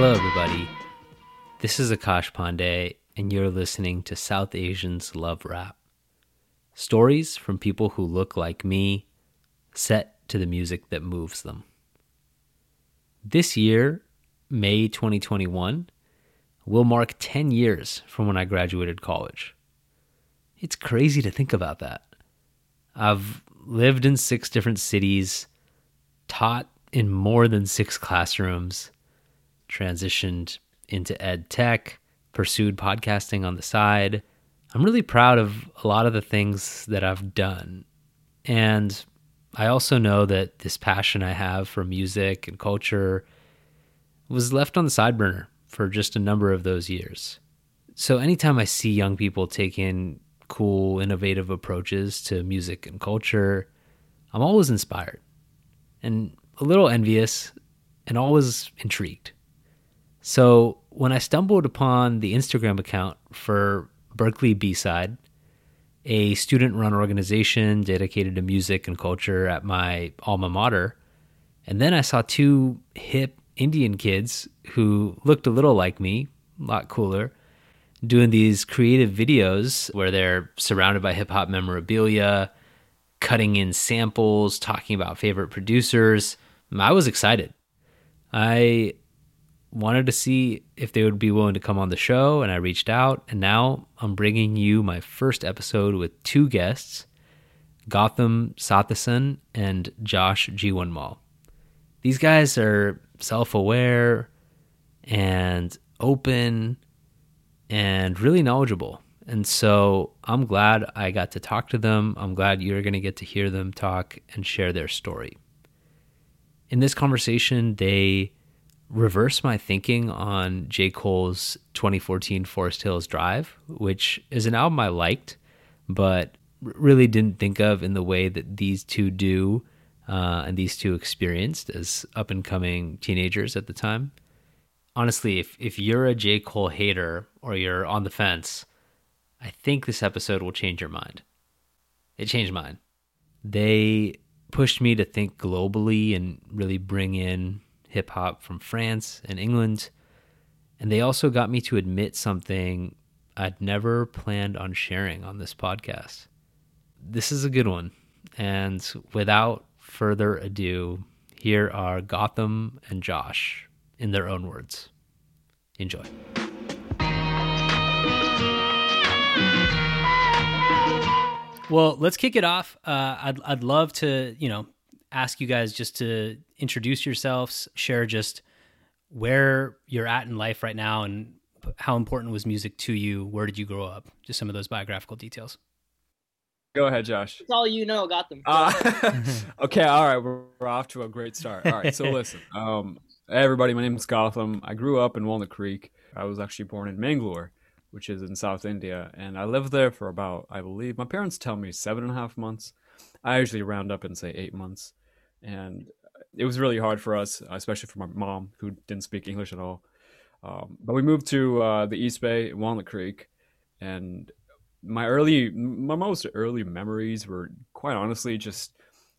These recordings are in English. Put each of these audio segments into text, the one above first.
Hello, everybody. This is Akash Pandey, and you're listening to South Asians Love Rap. Stories from people who look like me, set to the music that moves them. This year, May 2021, will mark 10 years from when I graduated college. It's crazy to think about that. I've lived in six different cities, taught in more than six classrooms, transitioned into ed tech, pursued podcasting on the side. I'm really proud of a lot of the things that I've done. And I also know that this passion I have for music and culture was left on the side burner for just a number of those years. So anytime I see young people taking cool, innovative approaches to music and culture, I'm always inspired and a little envious and always intrigued. So when I stumbled upon the Instagram account for Berkeley B Side, a student run organization dedicated to music and culture at my alma mater, and then I saw two hip Indian kids who looked a little like me, a lot cooler, doing these creative videos where they're surrounded by hip hop memorabilia, cutting in samples, talking about favorite producers. I was excited. I wanted to see if they would be willing to come on the show, and I reached out. And now I'm bringing you my first episode with two guests Gotham Sathasan and Josh Jiwanmal. These guys are self aware and open and really knowledgeable. And so I'm glad I got to talk to them. I'm glad you're going to get to hear them talk and share their story. In this conversation, they reverse my thinking on J. Cole's 2014 Forest Hills Drive, which is an album I liked, but really didn't think of in the way that these two do uh, and these two experienced as up and coming teenagers at the time. Honestly, if, if you're a J. Cole hater or you're on the fence, I think this episode will change your mind. It changed mine. They pushed me to think globally and really bring in hip hop from France and England. And they also got me to admit something I'd never planned on sharing on this podcast. This is a good one. And without further ado, here are Gotham and Josh in their own words. Enjoy. Well, let's kick it off. Uh, I'd I'd love to you know ask you guys just to introduce yourselves, share just where you're at in life right now, and how important was music to you. Where did you grow up? Just some of those biographical details. Go ahead, Josh. That's all you know. Got them. Uh, okay, all right. We're, we're off to a great start. All right, so listen. Um, hey everybody, my name is Gautam. I grew up in Walnut Creek. I was actually born in Mangalore, which is in South India, and I lived there for about, I believe, my parents tell me seven and a half months. I usually round up and say eight months, and it was really hard for us, especially for my mom who didn't speak English at all. Um, but we moved to uh, the East Bay, Walnut Creek, and my early my most early memories were quite honestly just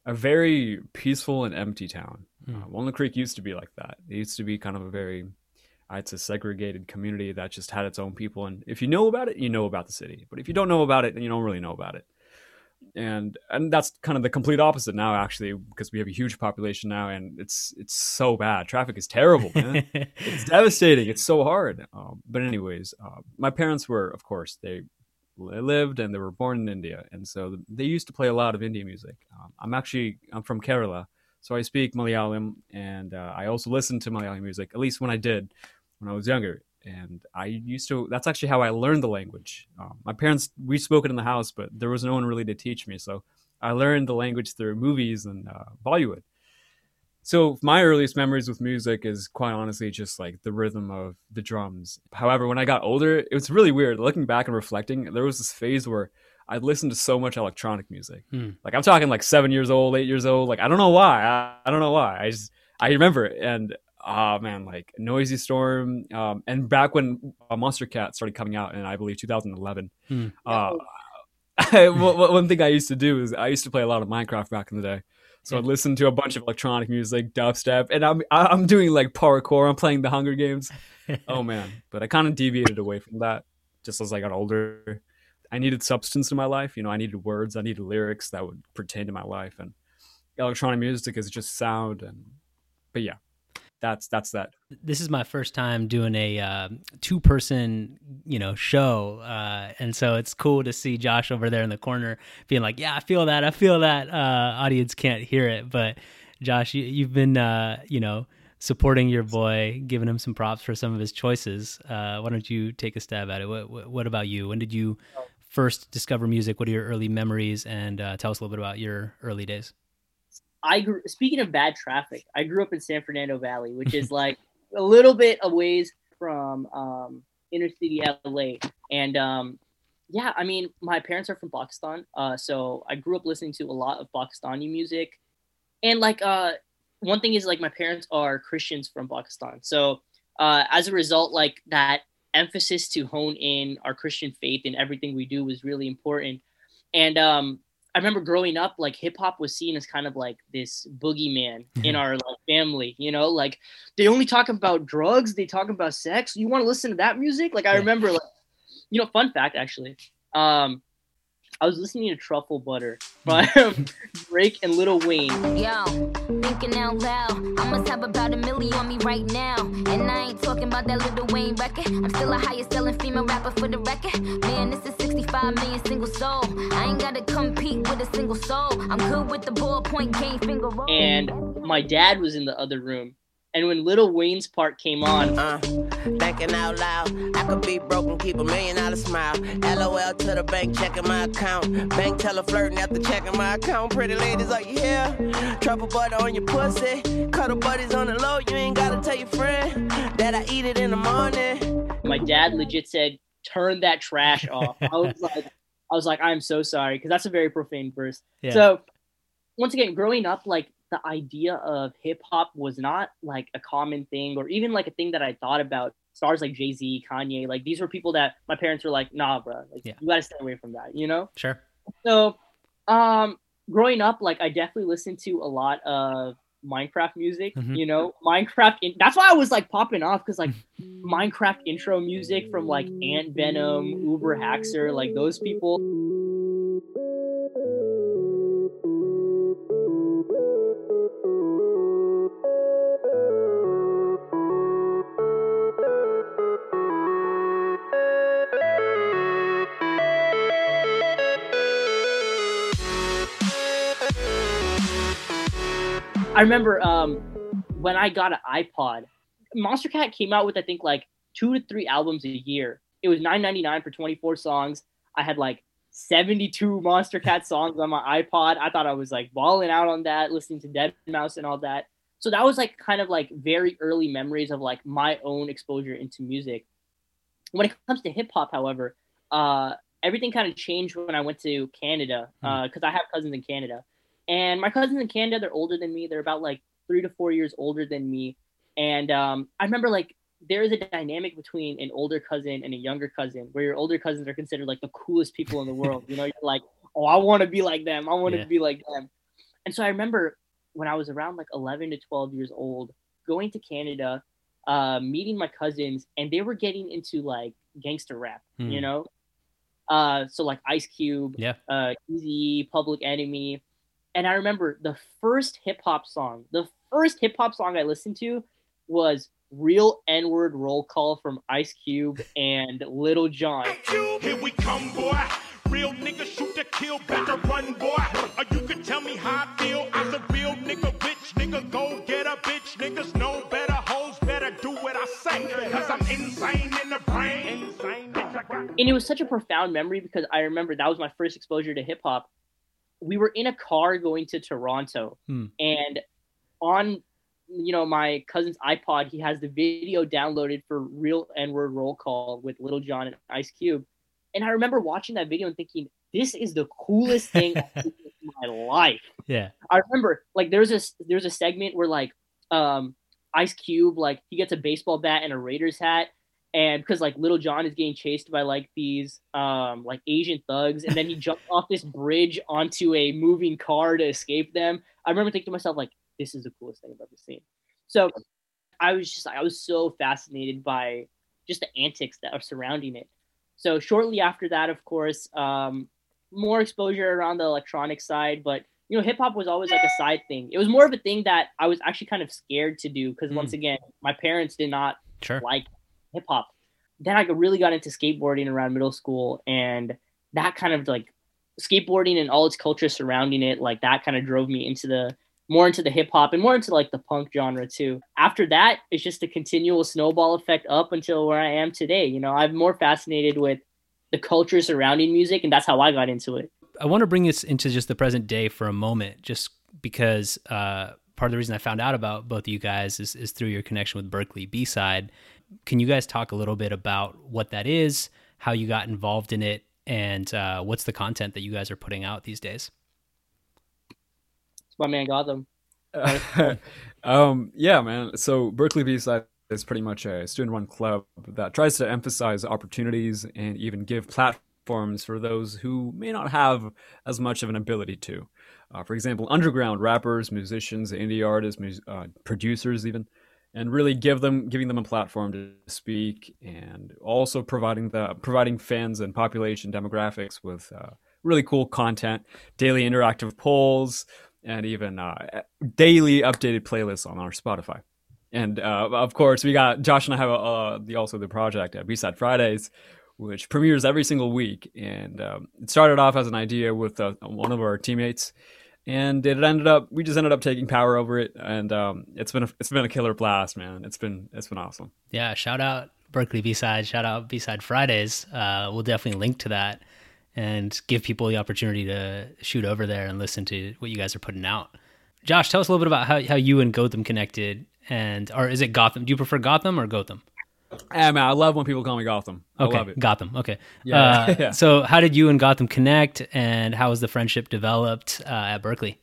a very peaceful and empty town. Mm. Uh, Walnut Creek used to be like that. It used to be kind of a very it's a segregated community that just had its own people and if you know about it you know about the city but if you don't know about it then you don't really know about it and and that's kind of the complete opposite now actually because we have a huge population now and it's it's so bad traffic is terrible man it's devastating it's so hard um, but anyways uh, my parents were of course they lived and they were born in India, and so they used to play a lot of Indian music. Um, I'm actually I'm from Kerala, so I speak Malayalam, and uh, I also listen to Malayalam music. At least when I did when I was younger, and I used to. That's actually how I learned the language. Um, my parents we spoke it in the house, but there was no one really to teach me, so I learned the language through movies and uh, Bollywood. So my earliest memories with music is quite honestly just like the rhythm of the drums. However when i got older it was really weird. Looking back and reflecting there was this phase where i'd listen to so much electronic music. Hmm. like i'm talking like seven years old eight years old. Like i don't know why. I, I don't know why. I just i remember it. And oh man like Noisestorm um, and back when uh, Monstercat started coming out in i believe 2011 hmm. uh, one thing i used to do is i used to play a lot of minecraft back in the day So I listened to a bunch of electronic music, dubstep, and I'm I'm doing like parkour. I'm playing the Hunger Games. oh man! But I kind of deviated away from that just as I got older. I needed substance in my life. You know, I needed words. I needed lyrics that would pertain to my life. And electronic music is just sound. And but yeah, that's that's that. This is my first time doing a uh, two person you know show, uh, and so it's cool to see Josh over there in the corner being like, "Yeah, I feel that. I feel that." Uh, audience can't hear it, but Josh, you, have been uh, you know supporting your boy, giving him some props for some of his choices. Uh, why don't you take a stab at it? What, what, what about you? When did you first discover music? What are your early memories? And uh, tell us a little bit about your early days. I grew, speaking of bad traffic, I grew up in San Fernando Valley, which is like a little bit a ways from um, inner city LA. And um, yeah, I mean, my parents are from Pakistan, uh, so I grew up listening to a lot of Pakistani music. And like, uh, one thing is like my parents are Christians from Pakistan, so uh, as a result, like that emphasis to hone in our Christian faith in everything we do was really important. And um, I remember growing up, like hip hop was seen as kind of like this boogeyman in mm-hmm. our like, family. You know, like they only talk about drugs, they talk about sex. You want to listen to that music? Like I remember, like you know, fun fact actually. Um, I was listening to Truffle Butter by Drake and Lil Wayne. Yo, thinking out loud. I must have about a million on me right now. And I ain't talking about that Lil Wayne record. I'm still a highest selling female rapper for the record. Man, this is 65 million single soul. I ain't gotta compete with a single soul. I'm good with the ballpoint game finger roll. And my dad was in the other room and when Lil Wayne's part came on, uh, thinking out loud, I could be broken, keep a million dollar smile. LOL to the bank, checking my account. Bank teller flirting after checking my account. Pretty ladies, are you here? Truffle butter on your pussy. Cuddle buddies on the low, you ain't gotta tell your friend that I eat it in the morning. My dad legit said, turn that trash off. I was like, I was like, I'm so sorry, because that's a very profane verse. Yeah. So once again, growing up, like the idea of hip hop was not like a common thing or even like a thing that I thought about. Stars like Jay Z, Kanye, like these were people that my parents were like, nah, bro, like yeah. you gotta stay away from that, you know? Sure. So, um, growing up, like I definitely listened to a lot of Minecraft music, mm-hmm. you know, Minecraft. In- that's why I was like popping off because like Minecraft intro music from like Ant Venom, Uber Haxer, like those people. I remember um, when I got an iPod, Monstercat came out with I think like two to three albums a year. It was nine ninety nine for twenty four songs. I had like seventy two Monstercat songs on my iPod. I thought I was like balling out on that, listening to Dead Mouse and all that. So that was like kind of like very early memories of like my own exposure into music. When it comes to hip hop, however, uh, everything kind of changed when I went to Canada because uh, I have cousins in Canada. And my cousins in Canada, they're older than me. They're about like three to four years older than me. And um, I remember like there is a dynamic between an older cousin and a younger cousin, where your older cousins are considered like the coolest people in the world. You know, you're like, oh, I want to be like them. I want to yeah. be like them. And so I remember when I was around like 11 to 12 years old, going to Canada, uh, meeting my cousins, and they were getting into like gangster rap. Hmm. You know, uh, so like Ice Cube, yeah, uh, Eazy, Public Enemy. And I remember the first hip hop song, the first hip hop song I listened to was Real N Word Roll Call from Ice Cube and Lil Jon. Here we come, boy. Real nigga shoot to kill, better run, boy. Or you can tell me how I feel. As a real nigga, bitch, nigga, go get a bitch. Niggas know better, hoes better do what I say. Cause I'm insane in the brain. And it was such a profound memory because I remember that was my first exposure to hip hop we were in a car going to Toronto, hmm. and on you know my cousin's iPod, he has the video downloaded for Real N Word Roll Call with Lil Jon and Ice Cube, and I remember watching that video and thinking, this is the coolest thing in my life. Yeah, I remember like there's a there's a segment where like um Ice Cube like he gets a baseball bat and a Raiders hat, and because like Lil Jon is getting chased by like these um like Asian thugs, and then he jumped off this bridge onto a moving car to escape them. I remember thinking to myself like, this is the coolest thing I've ever seen. So I was just I was so fascinated by just the antics that are surrounding it. So shortly after that, of course, um, more exposure around the electronic side, but you know, hip hop was always like a side thing. It was more of a thing that I was actually kind of scared to do because mm. once again, my parents did not sure. like hip hop. Then I really got into skateboarding around middle school, and that kind of like skateboarding and all its culture surrounding it, like that kind of drove me into the more into the hip hop and more into like the punk genre too. After that, it's just a continual snowball effect up until where I am today. You know, I'm more fascinated with the culture surrounding music, and that's how I got into it. I want to bring this into just the present day for a moment, just because uh, part of the reason I found out about both of you guys is, is through your connection with Berkeley B side can you guys talk a little bit about what that is, how you got involved in it, and uh, what's the content that you guys are putting out these days? My man Gotham. um, yeah, man. So Berkeley B-Side is pretty much a student-run club that tries to emphasize opportunities and even give platforms for those who may not have as much of an ability to. Uh, for example, underground rappers, musicians, indie artists, uh, producers, even and really give them giving them a platform to speak and also providing the providing fans and population demographics with uh, really cool content daily interactive polls and even uh, daily updated playlists on our spotify. And uh, of course we got josh and i have the also the project at b-side fridays which premieres every single week. And um, it started off as an idea with uh, one of our teammates and it ended up we just ended up taking power over it. And um, it's been a, it's been a killer blast man. It's been it's been awesome. Yeah shout out berkeley b-side shout out b-side fridays. Uh, we'll definitely link to that and give people the opportunity to shoot over there and listen to what you guys are putting out. Josh tell us a little bit about how, how you and gotham connected and or is it gotham? Do you prefer gotham or gotham yeah, man, I love when people call me Gotham. I okay, love it. Gotham. Okay. Yeah, uh, yeah. So, how did you and Gotham connect, and how was the friendship developed uh, at Berkeley?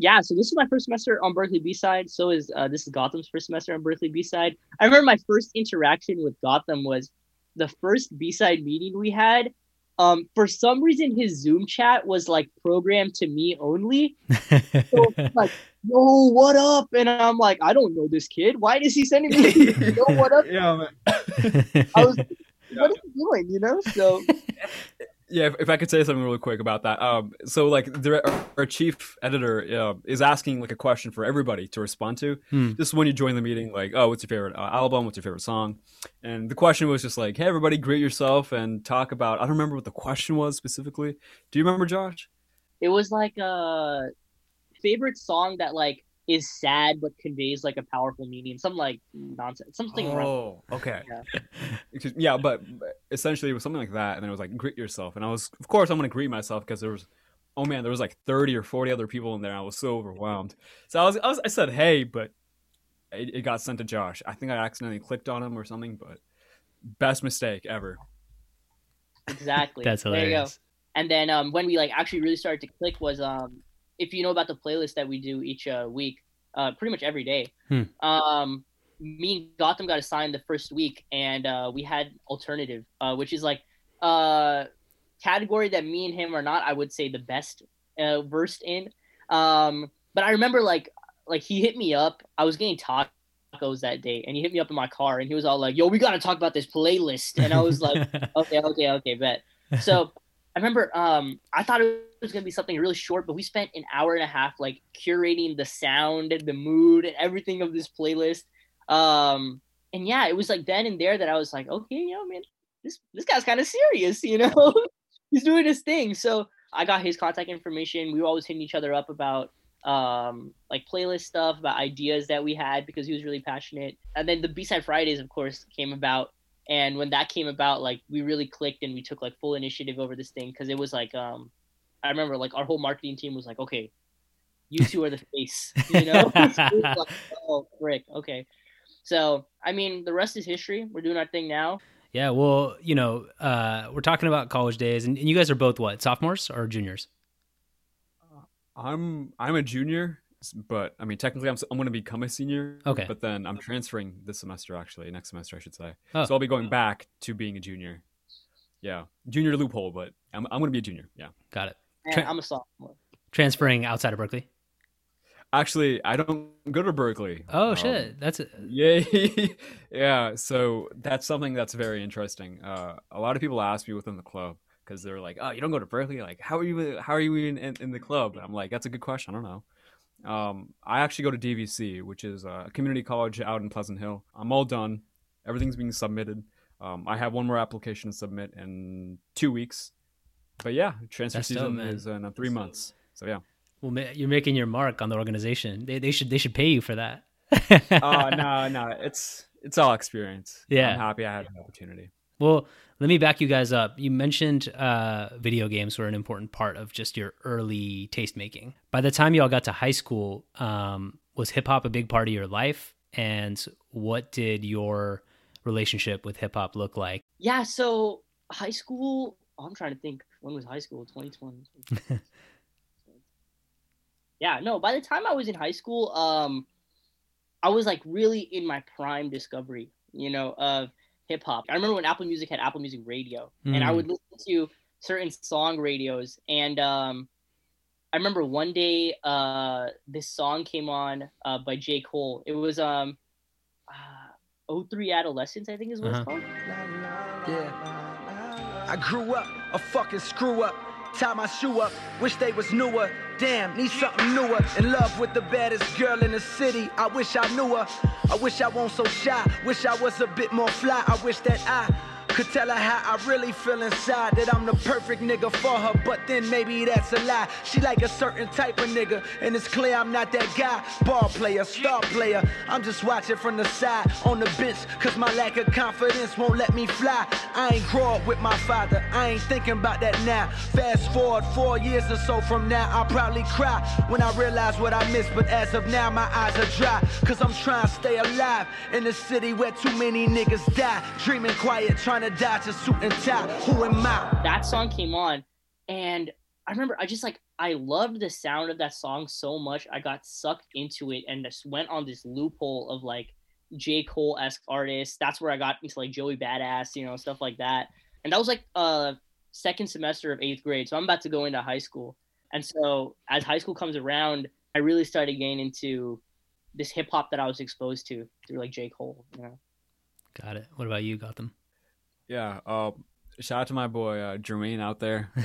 Yeah, so this is my first semester on Berkeley B side. So is uh, this is Gotham's first semester on Berkeley B side. I remember my first interaction with Gotham was the first B side meeting we had. Um, for some reason, his Zoom chat was like programmed to me only. So like, yo, what up? And I'm like, I don't know this kid. Why is he sending me, yo, what up? Yeah, man. I was, what is he doing? You know? So yeah, if, if, I could say something really quick about that. Um, so like the, our, chief editor uh, is asking like a question for everybody to respond to. Hmm. This is when you join the meeting, like, oh, what's your favorite uh, album? What's your favorite song? And the question was just like, hey, everybody, greet yourself and talk about. I don't remember what the question was specifically. Do you remember, Josh? It was like a favorite song that like is sad but conveys like a powerful meaning. Some like nonsense, something. Oh, around. okay. Yeah. yeah, but essentially it was something like that, and then it was like greet yourself, and I was, of course, I'm gonna greet myself because there was, oh man, there was like 30 or 40 other people in there. I was so overwhelmed. So I was, I, was, I said hey, but it, it got sent to Josh. I think I accidentally clicked on him or something, but best mistake ever. Exactly. That's hilarious. And then um, when we like actually really started to click was um if you know about the playlist that we do each uh, week, uh, pretty much every day. Hmm. Um, me and Gotham got assigned the first week, and uh, we had alternative, uh, which is like a uh, category that me and him are not, I would say, the best uh, versed in. Um, but I remember like like he hit me up. I was getting tacos that day, and he hit me up in my car, and he was all like, "Yo, we got to talk about this playlist," and I was like, "Okay, okay, okay, bet." So I remember um, I thought it was gonna be something really short, but we spent an hour and a half like curating the sound and the mood and everything of this playlist. Um, and yeah, it was like then and there that I was like, okay, you know, man, this this guy's kind of serious, you know, he's doing his thing. So I got his contact information. We were always hitting each other up about um like playlist stuff about ideas that we had because he was really passionate and then the b-side fridays of course came about and when that came about like we really clicked and we took like full initiative over this thing because it was like um i remember like our whole marketing team was like okay you two are the face you know? Like, oh frick okay. So i mean the rest is history. We're doing our thing now. Yeah well you know uh we're talking about college days and, and you guys are both what sophomores or juniors? I'm i'm a junior but I mean, technically, I'm I'm going to become a senior. Okay. But then I'm transferring this semester, actually, next semester, I should say. Oh. So I'll be going back to being a junior. Yeah, junior loophole, but I'm I'm going to be a junior. Yeah. Got it. And Tra- I'm a sophomore. Transferring outside of Berkeley. Actually, I don't go to Berkeley. Oh Um, shit, that's it. Yeah, yeah. So that's something that's very interesting. Uh, a lot of people ask me within the club because they're like, "Oh, you don't go to Berkeley? Like, how are you? How are you in, in, in the club?" And I'm like, "That's a good question. I don't know." Um, I actually go to DVC, which is a community college out in Pleasant Hill. I'm all done. Everything's being submitted. Um, I have one more application to submit in two weeks. But yeah, transfer That's season man. is in uh, three months. So yeah. Well, you're making your mark on the organization. They, they should they should pay you for that. Oh no, no, it's it's all experience. Yeah. I'm happy I had an opportunity. Well, let me back you guys up. You mentioned uh, video games were an important part of just your early taste making. By the time you all got to high school, um, was hip hop a big part of your life? And what did your relationship with hip hop look like? Yeah, so high school. oh, I'm trying to think. When was high school? 2020. yeah, no. By the time I was in high school, um, I was like really in my prime discovery, you know, of hip hop. I remember when Apple Music had Apple Music Radio, and I Mm. would listen to certain song radios, and um, I remember one day uh, this song came on uh, by J Cole. It was um, uh, 03 Adolescence, I think is what Uh-huh. it's called. Yeah. I grew up a fucking screw up. Tie my shoe up, wish they was newer. Damn, need something newer. In love with the baddest girl in the city. I wish I knew her. I wish I wasn't so shy. Wish I was a bit more fly. I wish that I could tell her how I really feel inside. That I'm the perfect nigga for her, but then maybe that's a lie. She like a certain type of nigga, and it's clear I'm not that guy. Ball player, star player. I'm just watching from the side on the bench, cause my lack of confidence won't let me fly. I ain't grow up with my father, I ain't thinking about that now. Fast forward four years or so from now, I'll probably cry when I realize what I missed. But as of now, my eyes are dry, cause I'm trying to stay alive in a city where too many niggas die. Dreaming quiet, trying to dodge a suit and tie. Who am I? that song came on and I remember I just like I loved the sound of that song so much. I got sucked into it and just went on this loophole of like J. Cole esque artists. That's where I got into like Joey Badass, you know, stuff like that. And that was like uh second semester of eighth grade. So I'm about to go into high school. And so as high school comes around, I really started getting into this hip hop that I was exposed to through like J. Cole, you know. Got it. What about you, Gotham? Yeah. Uh, shout out to my boy uh, Jermaine out there.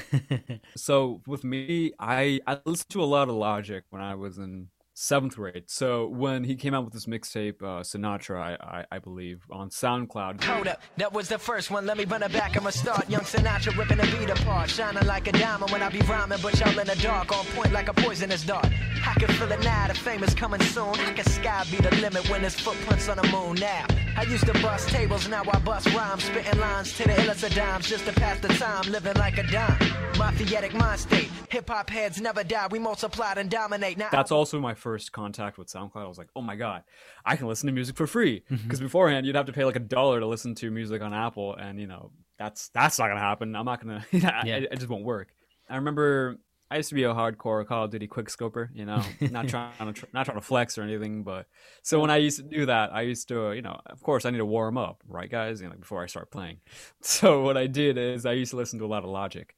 So with me, I I listened to a lot of Logic when I was in seventh grade. So when he came out with this mixtape, uh, Sinatra, I, I I believe on SoundCloud. Hold up, that was the first one. Let me run it back. I'ma start. Young Sinatra ripping the beat apart, shining like a diamond when I be rhyming, but y'all in the dark, on point like a poisonous dart. I can feel it now. The fame is coming soon. I can sky be the limit when there's footprints on the moon now. I used to bust tables, now I bust rhymes, spitting lines to the illest of dimes just to pass the time, living like a dime. Mafiotic mind state. Hip hop heads never die. We multiplied and dominate. Now That's also my first contact with SoundCloud. I was like, oh my god, I can listen to music for free. Mm-hmm. Because beforehand, you'd have to pay like a dollar to listen to music on Apple, and you know that's that's not gonna happen. I'm not gonna. Yeah. it, it just won't work. I remember I used to be a hardcore Call of Duty quickscoper. You know, not trying to not trying to flex or anything, but so when I used to do that, I used to, uh, you know, of course, I need to warm up, right, guys? You know, before I start playing. So what I did is I used to listen to a lot of Logic,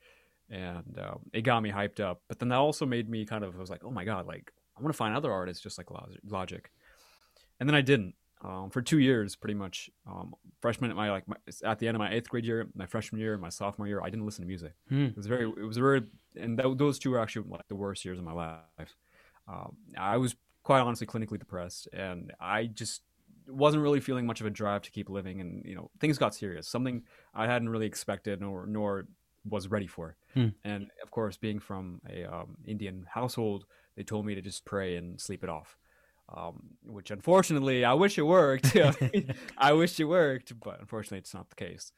and um, it got me hyped up. But then that also made me kind of I was like, oh my god, like I want to find other artists just like Logic, and then I didn't. Um, for two years, pretty much, um, freshman at my like my, at the end of my eighth grade year, my freshman year, my sophomore year, I didn't listen to music. Hmm. It was very, it was very, and th- those two were actually like the worst years of my life. Um, I was quite honestly clinically depressed, and I just wasn't really feeling much of a drive to keep living. And you know, things got serious. Something I hadn't really expected, nor nor was ready for. Hmm. And of course, being from a um, Indian household, they told me to just pray and sleep it off. Um, which unfortunately, I wish it worked. I wish it worked, but unfortunately, it's not the case.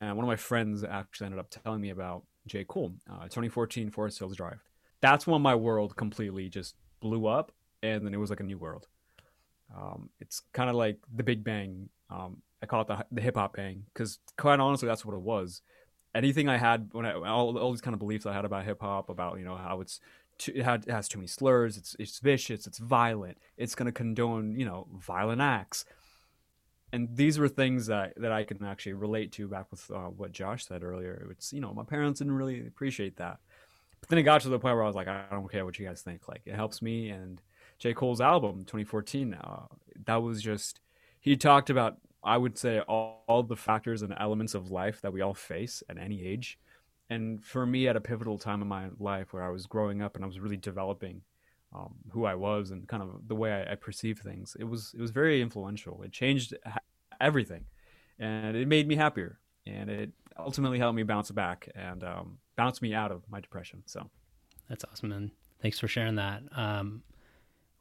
And one of my friends actually ended up telling me about J. Cole, uh, 2014 Forest Hills Drive. That's when my world completely just blew up, and then it was like a new world. Um, it's kind of like the Big Bang. Um, I call it the, the hip hop bang because, quite honestly, that's what it was. Anything I had when I all, all these kind of beliefs I had about hip hop, about you know how it's too, it, has too many slurs. It's it's vicious. It's violent. It's going to condone you know violent acts. And these were things that, that I can actually relate to back with uh, what Josh said earlier. It's you know my parents didn't really appreciate that, but then it got to the point where I was like, I don't care what you guys think. Like it helps me. And J Cole's album 2014 now that was just he talked about I would say all, all the factors and elements of life that we all face at any age and for me at a pivotal time in my life where i was growing up and i was really developing um, who i was and kind of the way I, I perceive things it was it was very influential. It changed everything and it made me happier and it ultimately helped me bounce back and um, bounce me out of my depression so. That's awesome man. Thanks for sharing that. Um,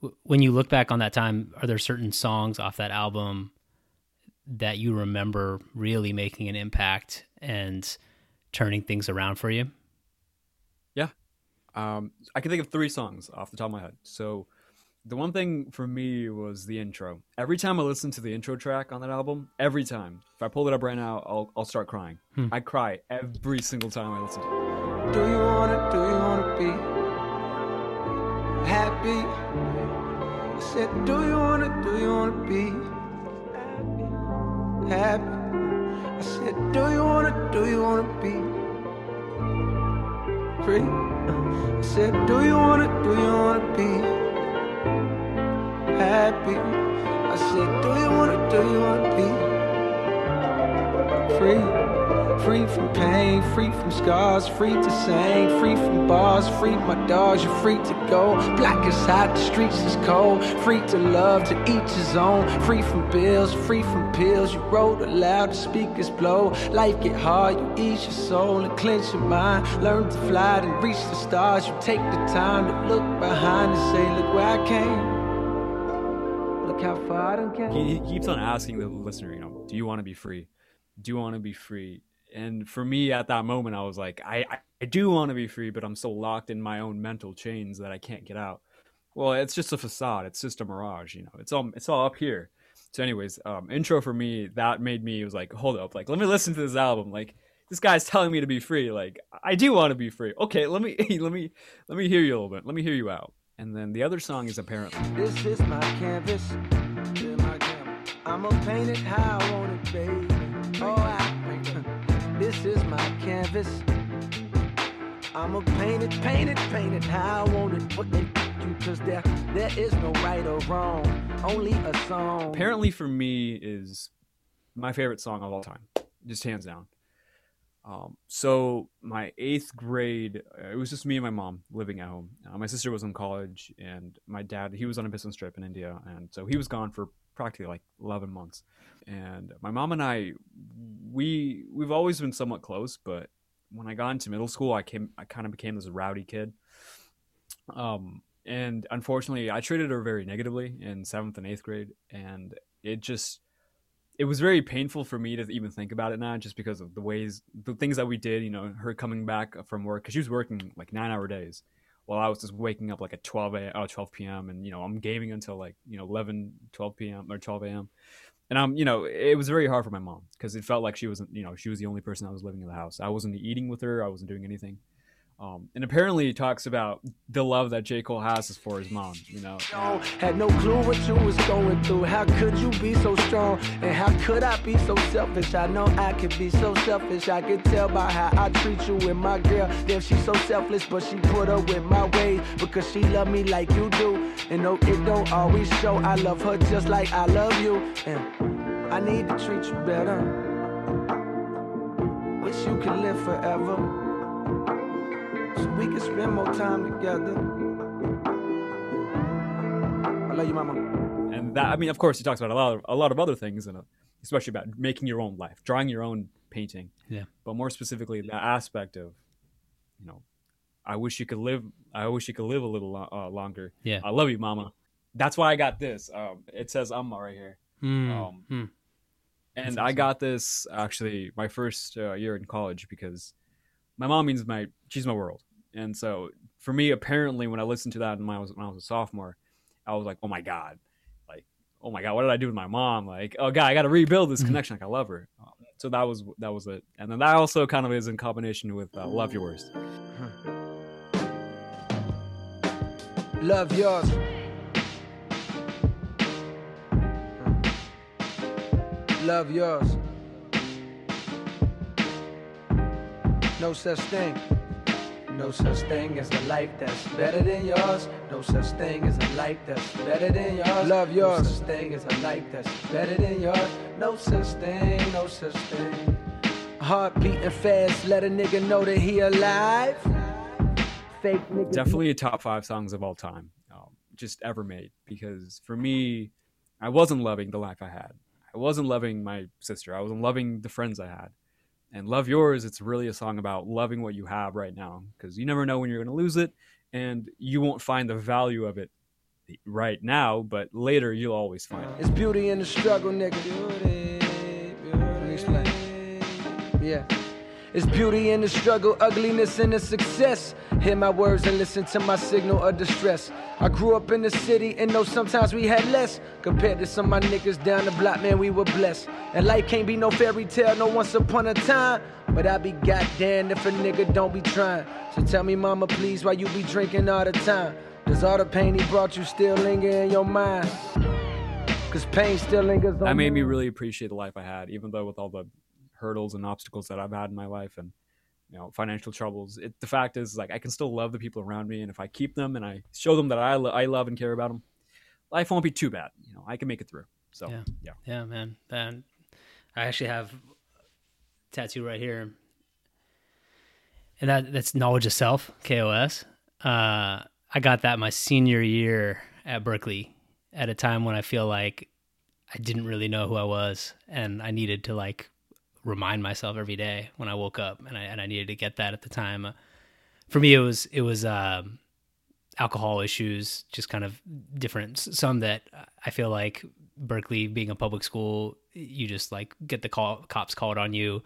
w- when you look back on that time are there certain songs off that album that you remember really making an impact and turning things around for you? Yeah. Um, I can think of three songs off the top of my head. So the one thing for me was the intro. Every time I listen to the intro track on that album, every time, if I pull it up right now, I'll, I'll start crying. Hmm. I cry every single time I listen to it. Do you wanna, do you wanna be happy? I said, do you wanna, do you wanna be happy? I said, Do you wanna, do you wanna be free? I said, Do you wanna, do you wanna be happy? I said, Do you wanna, do you wanna be free? Free from pain, free from scars, free to sing, free from bars, free my dogs, you're free to go. Black is hot, the streets is cold. Free to love, to each his own. Free from bills, free from pills. You wrote aloud, the speakers blow. Life get hard, you ease your soul and clench your mind. Learn to fly and reach the stars. You take the time to look behind and say, Look where I came. Look how far I came. He, he keeps on asking the listener, you know, do you want to be free? Do you want to be free? And for me at that moment i was like i i do want to be free but i'm so locked in my own mental chains that i can't get out. Well it's just a facade. It's just a mirage you know. It's all it's all up here. So anyways um intro for me that made me was like hold up. Like let me listen to this album. Like this guy's telling me to be free. Like i do want to be free. Okay let me let me let me hear you a little bit. Let me hear you out. And then the other song is apparently this is my canvas. I'm gonna paint it how i want it baby. Oh this is my canvas. I'ma paint it, paint it, paint it how I want it. Put it you cause there there is no right or wrong. Only a song. Apparently for me is my favorite song of all time. Just hands down. Um, so my eighth grade, uh, it was just me and my mom living at home. Uh, my sister was in college, and my dad he was on a business trip in India, and so he was gone for practically like 11 months. And my mom and i we we've always been somewhat close but when i got into middle school i came i kind of became this rowdy kid. Um and unfortunately i treated her very negatively in seventh and eighth grade and it just it was very painful for me to even think about it now just because of the ways the things that we did you know her coming back from work because she was working like nine hour days while I was just waking up like at 12 a, or 12 p.m. and you know I'm gaming until like you know 11 12 p.m. or 12 a.m. and I'm you know it was very hard for my mom because it felt like she wasn't you know she was the only person I was living in the house. I wasn't eating with her. I wasn't doing anything. Um, and apparently he talks about the love that J. Cole has for his mom, you know. Had no clue what you was going through. How could you be so strong? And how could I be so selfish? I know I could be so selfish. I could tell by how I treat you and my girl. Damn, she's so selfless, but she put up with my ways because she love me like you do. And no, it don't always show. I love her just like I love you. And I need to treat you better. Wish you could live forever we can spend more time together. I love you, mama. And that, I mean, of course, he talks about a lot of a lot of other things, and especially about making your own life, drawing your own painting. Yeah. But more specifically, the aspect of, you know, I wish you could live. I wish you could live a little uh, longer. Yeah. I love you, mama. That's why I got this. Um, it says Amma right here. Mm. Um, mm. And I got this actually my first uh, year in college because my mom means my she's my world. And so for me, apparently, when I listened to that when I was when I was a sophomore, I was like, oh my god, like oh my god, what did I do with my mom? Like oh god, I got to rebuild this mm-hmm. connection. Like I love her. So that was that was it. And then that also kind of is in combination with uh, "Love Yours." Love yours. Love yours. No such thing. No such thing as a life that's better than yours. No such thing as a life that's better than yours. Love yours. No such thing as a life that's better than yours. No such thing, no such thing. Heart beating fast, let a nigga know that he alive. Fake nigga. Definitely a top five songs of all time, um, just ever made. Because for me, I wasn't loving the life I had. I wasn't loving my sister. I wasn't loving the friends I had. And Love Yours, it's really a song about loving what you have right now because you never know when you're going to lose it and you won't find the value of it right now, but later you'll always find it. It's beauty in the struggle, nigga. Beauty, beauty. Let me explain. Yeah. It's beauty in the struggle, ugliness in the success. Hear my words and listen to my signal of distress. I grew up in the city and know sometimes we had less. Compared to some of my niggas down the block, man, we were blessed. And life can't be no fairy tale, no once upon a time. But I be goddamn if a nigga don't be trying. So tell me, mama, please, why you be drinking all the time? Does all the pain he brought you still linger in your mind? Cause pain still lingers on That made me really appreciate the life I had, even though with all the hurdles and obstacles that I've had in my life and you know financial troubles. It, the fact is, like, I can still love the people around me, and if I keep them and I show them that I, lo- I love and care about them, life won't be too bad. You know, I can make it through. So Yeah. yeah. Yeah, man. And I actually have tattoo right here. And that that's knowledge of self, KOS. Uh I got that my senior year at Berkeley at a time when I feel like I didn't really know who I was and I needed to like remind myself every day when I woke up and I and I needed to get that at the time. Uh, for me it was it was um alcohol issues, just kind of different. Some that I feel like Berkeley being a public school, you just like get the call, cops called on you.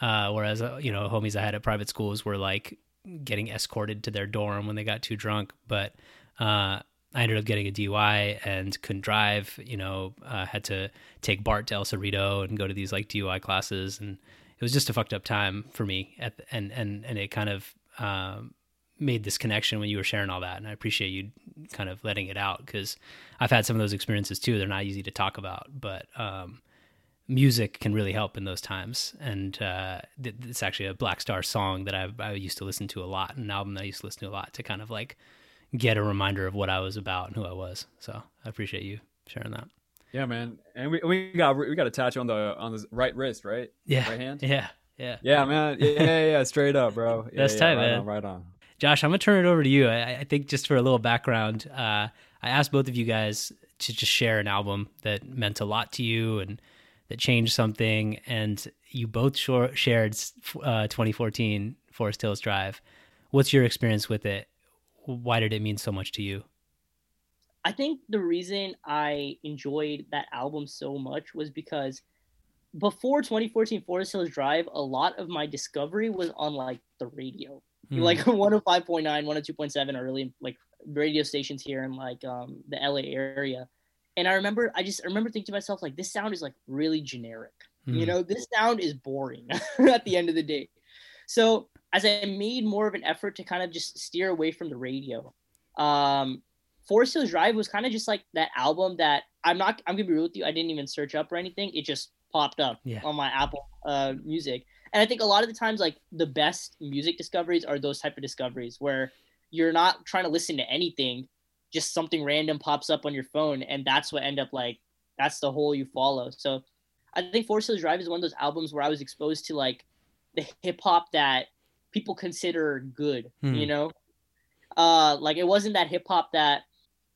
Uh, whereas, uh, you know, homies I had at private schools were like getting escorted to their dorm when they got too drunk. But uh, I ended up getting a DUI and couldn't drive. You know, uh, had to take BART to El Cerrito and go to these like DUI classes, and it was just a fucked up time for me. At the, and and and it kind of um, made this connection when you were sharing all that, and I appreciate you kind of letting it out because I've had some of those experiences too. They're not easy to talk about, but um, music can really help in those times. And uh, it's actually a Black Star song that I, I used to listen to a lot, an album that I used to listen to a lot to kind of like get a reminder of what I was about and who I was. So I appreciate you sharing that. Yeah, man. And we, we got we got a tattoo on the on the right wrist, right? Yeah, Right hand. yeah, yeah. Yeah, man. Yeah, yeah, yeah. Straight up, bro. Yeah, That's yeah, tight, right man. On, right on. Josh, I'm gonna turn it over to you. I, I think just for a little background, uh, I asked both of you guys to just share an album that meant a lot to you and that changed something, and you both shor- shared uh, 2014 Forest Hills Drive. What's your experience with it? Why did it mean so much to you? I think the reason I enjoyed that album so much was because before 2014 Forest Hills Drive, a lot of my discovery was on like the radio, Hmm. like 105.9, 102.7 are really like radio stations here in like um, the LA area. And I remember, I just I remember thinking to myself, like, this sound is like really generic. You Hmm. know, this sound is boring at the end of the day. So as I made more of an effort to kind of just steer away from the radio, um, Forest Hills Drive was kind of just like that album that I'm not. I'm gonna be real with you. I didn't even search up or anything. It just popped up Yeah. on my Apple uh, Music, and I think a lot of the times, like the best music discoveries are those type of discoveries where you're not trying to listen to anything, just something random pops up on your phone, and that's what end up like that's the whole you follow. So I think Forest Hills Drive is one of those albums where I was exposed to like the hip hop that people consider good, Hmm. you know? Uh like it wasn't that hip hop that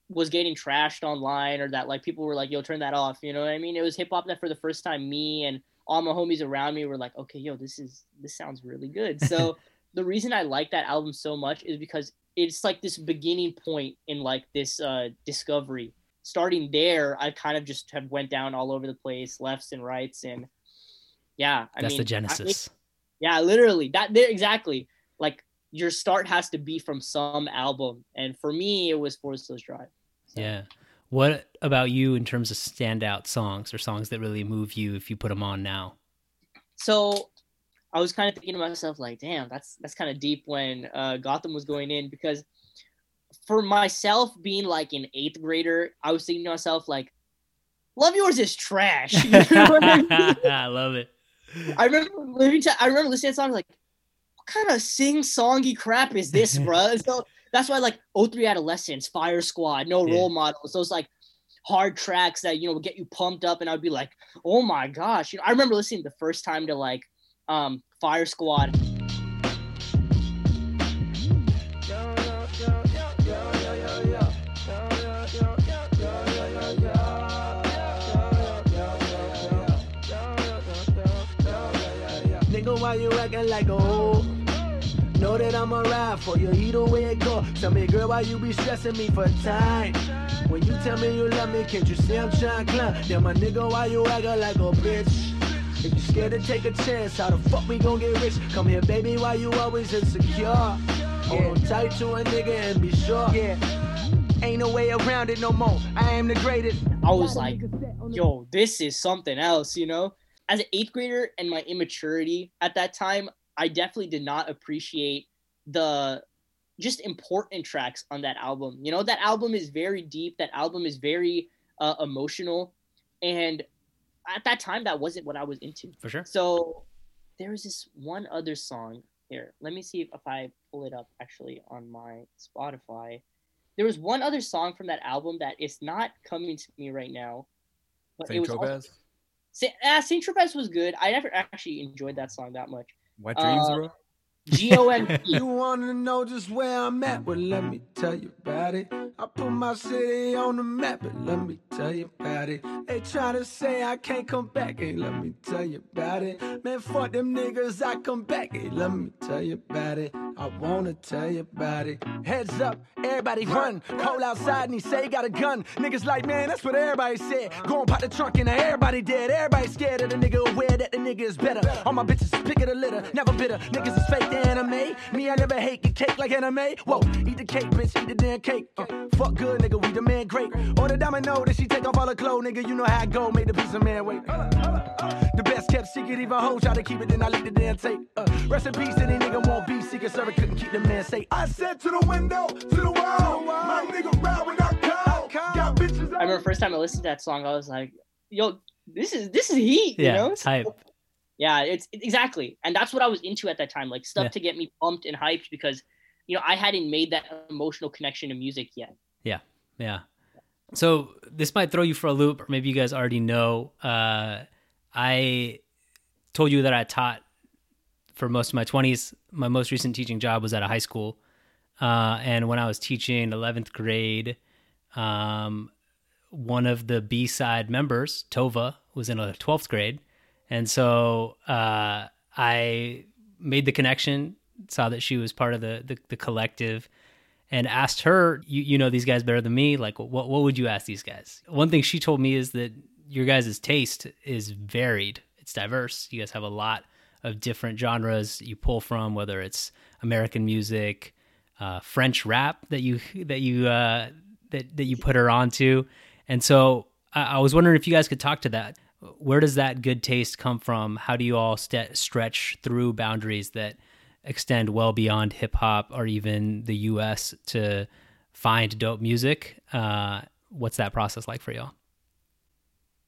was getting trashed online or that like people were like, yo, turn that off. You know what I mean? It was hip hop that for the first time me and all my homies around me were like, okay, yo, this is this sounds really good. So the reason I like that album so much is because it's like this beginning point in like this uh discovery. Starting there, I kind of just have went down all over the place, lefts and rights, and yeah, I That's mean, the I- genesis. Yeah, literally. That there exactly. Like your start has to be from some album, and for me, it was Forest Hills Drive. So, yeah. What about you in terms of standout songs or songs that really move you if you put them on now? So I was kind of thinking to myself, like, damn, that's that's kind of deep when uh, Gotham was going in because for myself being like an eighth grader, I was thinking to myself like, "Love Yours is trash." You know I mean? I love it. I remember living to, I remember listening to songs like, what kind of sing songy crap is this, bro? So that's why like O3 Adolescence, Fire Squad, No Yeah. Role Models, those like hard tracks that you know would get you pumped up, and I'd be like, oh my gosh. You know, I remember listening the first time to like um Fire Squad. Why you acting like a hoe? Know that I'ma ride for you either way it go. Tell me, girl, why you be stressing me for time? When you tell me you love me, can't you see I'm trying to climb? Then my nigga, why you acting like a bitch? If you scared to take a chance, how the fuck we gon' get rich? Come here, baby, why you always insecure? Hold on tight to a nigga and be sure. Yeah. Ain't no way around it no more. I am the greatest. I was like, yo, this is something else, you know? As an eighth grader and my immaturity at that time, I definitely did not appreciate the just important tracks on that album. You know, that album is very deep, that album is very uh, emotional. And at that time, that wasn't what I was into. For sure. So there was this one other song here. Let me see if, if I pull it up actually on my Spotify. There was one other song from that album that is not coming to me right now. But it was also- Tropez. Sa- uh, Saint Tropez was good. I never actually enjoyed that song that much. Wet Dreams, Uh. G O M You wanna know just where I'm at? Well, let me tell you about it. I put my city on the map, but let me tell you about it. They try to say I can't come back, hey, let me tell you about it. Man, fuck them niggas, I come back, hey, let me tell you about it. I wanna tell you about it. Heads up, everybody run. Call outside and he say he got a gun. Niggas like, man, that's what everybody said. Go and pop the trunk and everybody dead. Everybody scared of the nigga, aware that the nigga is better. All my bitches pick of the litter, never bitter. Niggas is fake the anime. Me, I never hate get cake like anime. Whoa, eat the cake, bitch, eat the damn cake. Uh, fuck good, nigga, we the man great. Order domino, that she take off all her clothes, nigga. You know how I go, made the piece of man wait. The best kept secret, even hoes try to keep it, then I leak the damn tape. Uh, rest in peace, any nigga won't be secret server, couldn't keep the man safe. I said to the window, to the wall, my nigga ride when I call. Got bitches I remember first time I listened to that song, I was like, yo, this is this is heat, you know? it's hype. Yeah, it's exactly. And that's what I was into at that time, like stuff Yeah. to get me pumped and hyped because you know, I hadn't made that emotional connection to music yet. Yeah. Yeah. So this might throw you for a loop, or maybe you guys already know. Uh, I told you that I taught for most of my 20s. My most recent teaching job was at a high school. Uh, and when I was teaching 11th grade, um, one of the B side members, Tova, was in a 12th grade. And so uh, I made the connection, saw that she was part of the, the, the collective, and asked her, you, you know these guys better than me. Like, what, what would you ask these guys? One thing she told me is that your guys' taste is varied, it's diverse. You guys have a lot of different genres you pull from, whether it's American music, uh, French rap that you that you uh, that that you put her onto, and so I, I was wondering if you guys could talk to that. Where does that good taste come from? How do you all st- stretch through boundaries that extend well beyond hip hop or even the U.S. to find dope music? Uh, what's that process like for y'all?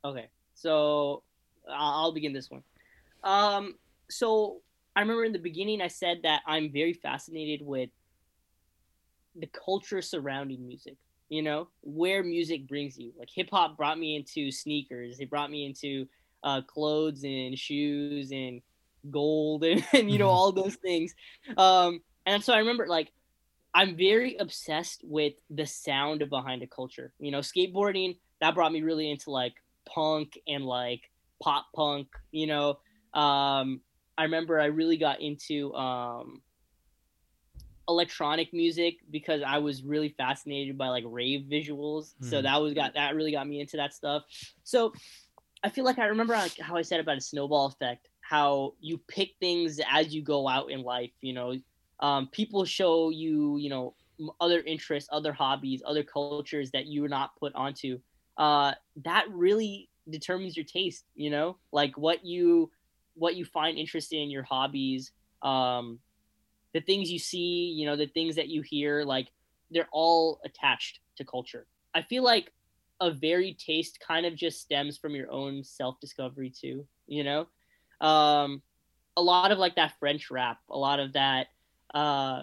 Okay, so I'll begin this one. Um, so I remember in the beginning I said that I'm very fascinated with the culture surrounding music. You know, where music brings you. Like hip hop brought me into sneakers. It brought me into uh, clothes and shoes and gold and, and you know all those things. Um, and so I remember like I'm very obsessed with the sound behind a culture. You know, skateboarding that brought me really into like punk and like pop punk. You know, um, I remember I really got into um, electronic music because I was really fascinated by like rave visuals. So Mhm. that was got that really got me into that stuff. So I feel like I remember like how I said about a snowball effect, how you pick things as you go out in life. You know, um, people show you, you know, other interests, other hobbies, other cultures that you were not put onto. Uh, that really determines your taste. You know, like what you what you find interesting in your hobbies, um, the things you see, you know, the things that you hear, like they're all attached to culture. I feel like a varied taste kind of just stems from your own self discovery too. You know, um, a lot of like that French rap, a lot of that, uh,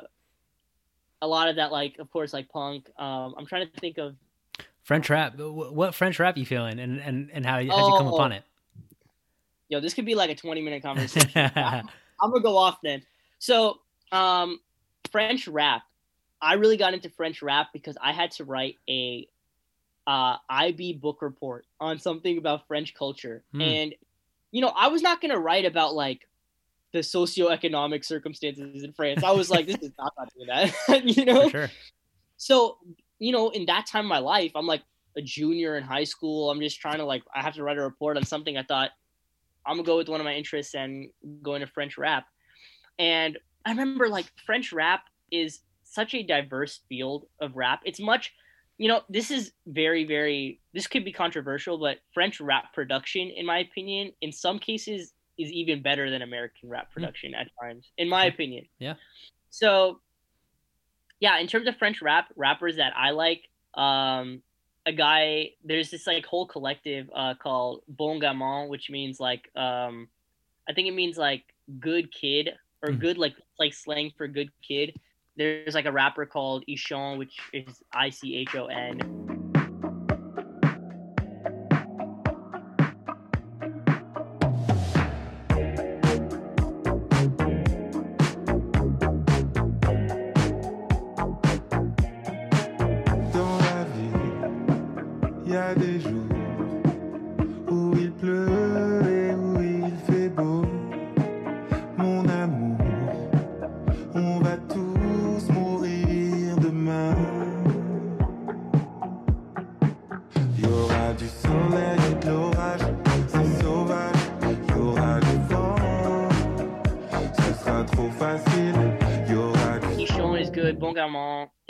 a lot of that like of course like punk. Um, I'm trying to think of French rap. What French rap you feeling, and and and how how'd you come Oh. upon it? yo, this could be like a 20 minute conversation. I'm gonna go off then. So, um, French rap. I really got into French rap because I had to write a uh, IB book report on something about French culture, Hmm. and you know, I was not gonna write about like the socioeconomic circumstances in France. I was like, this is not that, you know. Sure. So, you know, in that time of my life, I'm like a junior in high school. I'm just trying to like I have to write a report on something I thought I'm gonna go with one of my interests and go into French rap. And I remember like French rap is such a diverse field of rap. It's much you know, this is very, very this could be controversial, but French rap production, in my opinion, in some cases is even better than American rap production at times, in my opinion. Yeah. So yeah, in terms of French rap, rappers that I like, um, a guy there's this like whole collective uh called Bon Gamin, which means like um I think it means like good kid or Mhm. good like like slang for good kid. There's like a rapper called Ichon, which is I C H O N.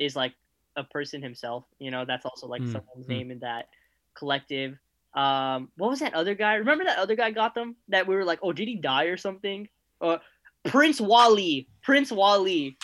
is like a person himself. You know, that's also like Mm, someone's mm. name in that collective. Um, what was that other guy? Remember that other guy got them? That we were like, oh, did he die or something? Uh, Prince Waly. Prince Waly.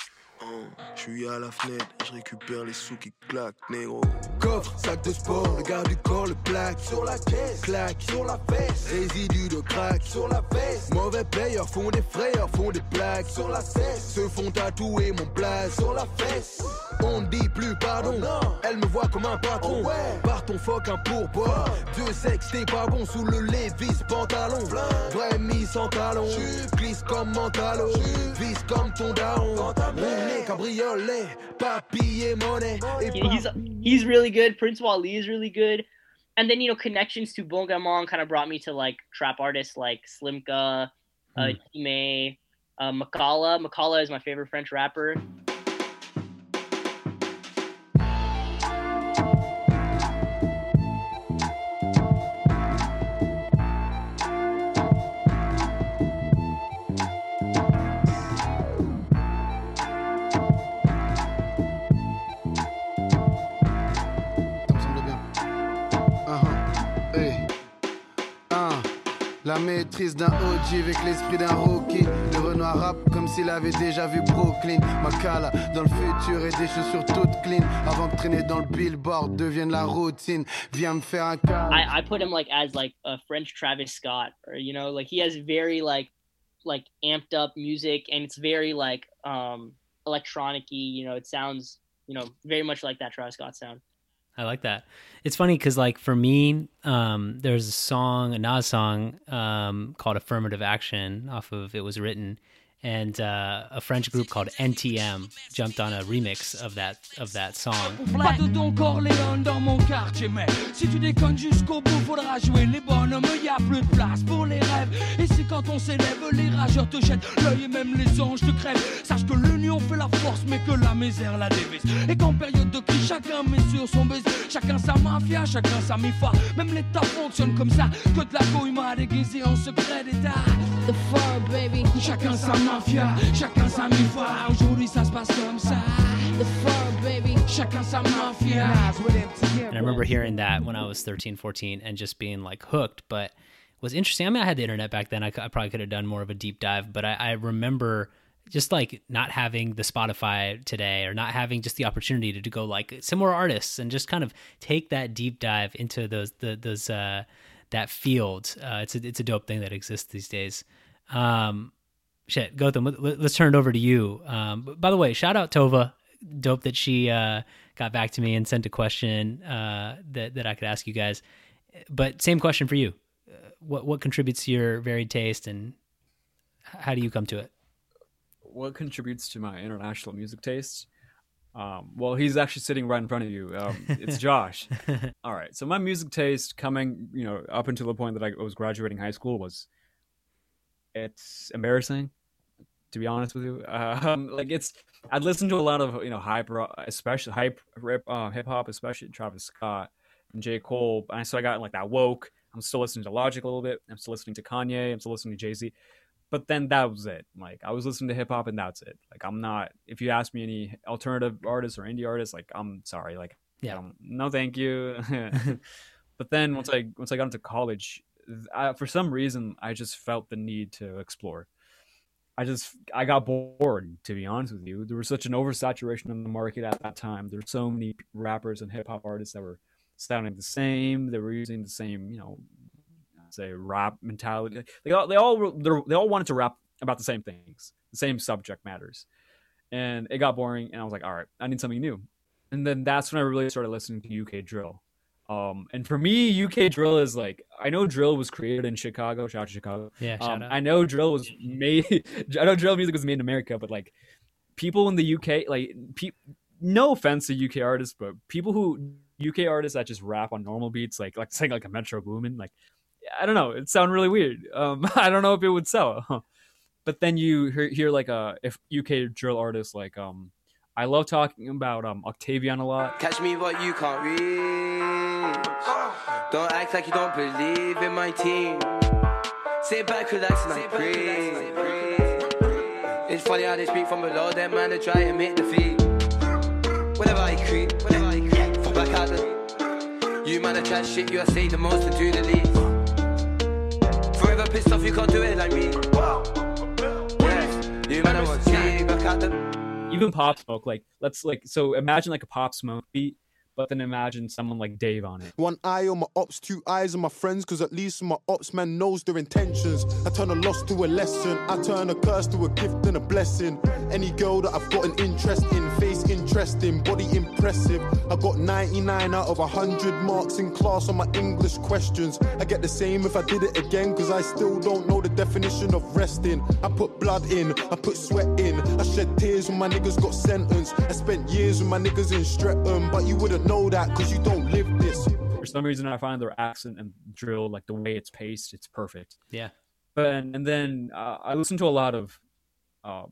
Hein, Je suis à la fenêtre, je récupère les sous qui claquent, négro. Coffre, sac de sport, le garde du corps, le plaque. Sur la caisse, claque. Sur la fesse, résidu de crack. Sur la veste, mauvais payeurs font des frayeurs, font des blagues Sur la cesse, se font tatouer mon blaze. Sur la fesse, on ne dit plus pardon. Elle me voit comme un patron. Par ton fuck un pourboire. Dieu sait que t'es pas bon sous le Levi's pantalon. Vrai mise en talon. Glisse comme mentalo Vise comme ton daron Rouler cabriolet Papier monnaie He's he's really good. Prince Waly is really good. And then you know connections to Bon Gamin kind of brought me to like trap artists like Slimka, uh, Mm. May, uh, Makala. Makala is my favorite French rapper. La maîtrise d'un OG avec l'esprit d'un rookie. Le Renoir rap comme s'il avait déjà vu Brooklyn. Makala dans le futur et des chaussures toutes clean. Avant que traîner dans le billboard devienne la routine. Viens me faire un câlin. I, I put him like as like a French Travis Scott, or you know, like he has very like like amped up music, and it's very like um electronic-y. You know, it sounds you know very much like that Travis Scott sound. I like that. It's funny because, like, for me, um, there's a song, a Nas song, um, called "Affirmative Action" off of "It Was Written," and uh, a French group called NTM jumped on a remix of that of that song. Pas de Corleone dans mon quartier, mais si tu déconnes jusqu'au bout, faudra jouer les bonhommes. Y a plus de place pour les rêves. Et c'est quand on s'élève, les rageurs te jettent l'œil et même les anges te crèvent. Sache que l'union fait la force, mais que la misère la dévise. Et qu'en période de crise, chacun met sur son baiser. Chacun sa mafia, chacun sa mifa. Même l'État fonctionne comme ça. Que de la m'a déguisé en secret d'État. The fur, baby. Chacun sa mafia, chacun sa mifa. Aujourd'hui ça se passe comme ça. The fur, baby. Chacun sa mafia. And I remember hearing that when I was 13, 14 and just being like hooked. But it was interesting. I mean, I had the internet back then. I, I probably could have done more of a deep dive, but I, I remember just like not having the Spotify today or not having just the opportunity to, to go like similar artists and just kind of take that deep dive into those the, those uh that field. Uh, it's a it's a dope thing that exists these days. Um, shit, Gotham, let, us turn it over to you. Um, by the way, shout out Tova. Dope that she uh, got back to me and sent a question uh, that that I could ask you guys. But same question for you. Uh, what what contributes to your varied taste, and how do you come to it? What contributes to my international music taste? Um, well, he's actually sitting right in front of you. Um, it's Josh. All right. So my music taste, coming, you know, up until the point that I was graduating high school, was it's embarrassing to be honest with you. Um, like it's, I'd listen to a lot of you know hype, especially hype rip, uh, hip hop, especially Travis Scott and J Cole. And so I got like that woke. I'm still listening to Logic a little bit. I'm still listening to Kanye. I'm still listening to Jay Z. But then that was it. Like I was listening to hip hop and that's it. Like I'm not. If you ask me any alternative artists or indie artists, like I'm sorry. Like yeah, um, no, thank you. but then once I once I got into college, I, for some reason I just felt the need to explore I just I got bored to be honest with you. There was such an oversaturation in the market at that time. There's so many rappers and hip hop artists that were sounding the same. They were using the same, you know, say rap mentality. They all they all they all wanted to rap about the same things, the same subject matters, and it got boring. And I was like, all right, I need something new. And then that's when I really started listening to UK drill. Um, and for me, UK drill is like I know drill was created in Chicago. Shout out to Chicago. Yeah, um, I know drill was made. I know drill music was made in America, but like people in the UK, like pe- no offense to UK artists, but people who UK artists that just rap on normal beats, like like saying like a Metro Boomin, like I don't know, it sound really weird. Um, I don't know if it would sell. but then you hear, hear like a if UK drill artists like um I love talking about um Octavian a lot. Catch me what you can't reach. Don't act like you don't believe in my team. Sit back, relax, and I breathe. It's funny how they speak from below, them man to try and make the feet. Whenever I creep, whenever I creep, fall back out the. You man to chat shit, you say the most and do the least. Forever pissed off, you can't do it like me. Yeah, you man to want back out the even Pop Smoke, like let's like so imagine like a Pop Smoke beat, but then imagine someone like Dave on it. One eye on my ops, two eyes on my friends, cause at least my ops man knows their intentions. I turn a loss to a lesson, I turn a curse to a gift and a blessing. Any girl that I've got an interest in, face interesting, body impressive. I got 99 out of 100 marks in class on my English questions. I get the same if I did it again, cause I still don't know the definition of resting. I put blood in, I put sweat in, I shed tears when my niggas got sentenced. I spent years with my niggas in Streatham, but you wouldn't know that because you don't live this. For some reason, I find their accent and drill, like the way it's paced, it's perfect. Yeah. But and then uh, I listen to a lot of uh,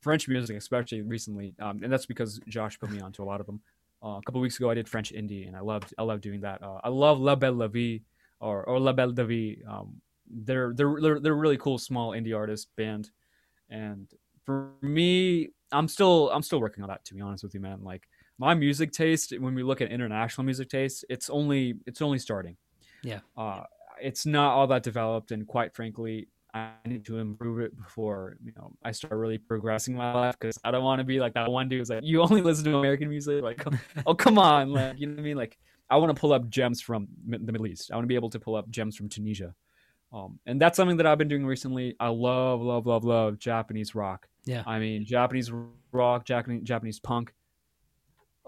French music, especially recently, um, and that's because Josh put me onto a lot of them. Uh, a couple weeks ago, I did French indie, and I loved I love doing that. Uh, I love La Belle La Vie or or La Belle de Vie. Um, they're they're they're they're really cool small indie artist band, and for me, I'm still I'm still working on that. To be honest with you, man, like my music taste when we look at international music taste it's only it's only starting yeah uh, it's not all that developed and quite frankly i need to improve it before you know i start really progressing my life because i don't want to be like that one dude who's like you only listen to american music like oh come on like you know what i mean like i want to pull up gems from the middle east i want to be able to pull up gems from tunisia um, and that's something that I've been doing recently. I love, love, love, love Japanese rock. Yeah. I mean, Japanese rock, Japanese, Japanese punk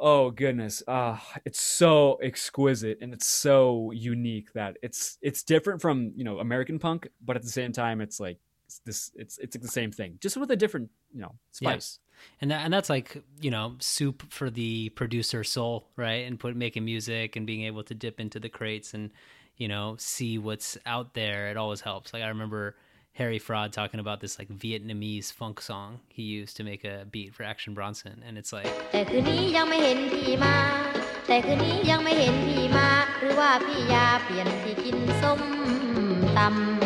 oh goodness. Uh it's so exquisite and it's so unique that it's it's different from you know american punk but at the same time it's like it's this it's it's like the same thing just with a different you know spice. Yeah. and that, and that's like you know soup for the producer soul right? And put making music and being able to dip into the crates and you know see what's out there. It always helps. Like i remember Harry Fraud talking about this like Vietnamese funk song he used to make a beat for Action Bronson, and it's like. แต่คืนนี้ยังไม่เห็นพี่มา แต่คืนนี้ยังไม่เห็นพี่มา หรือว่าพี่ยาเปลี่ยนที่กินส้มตำ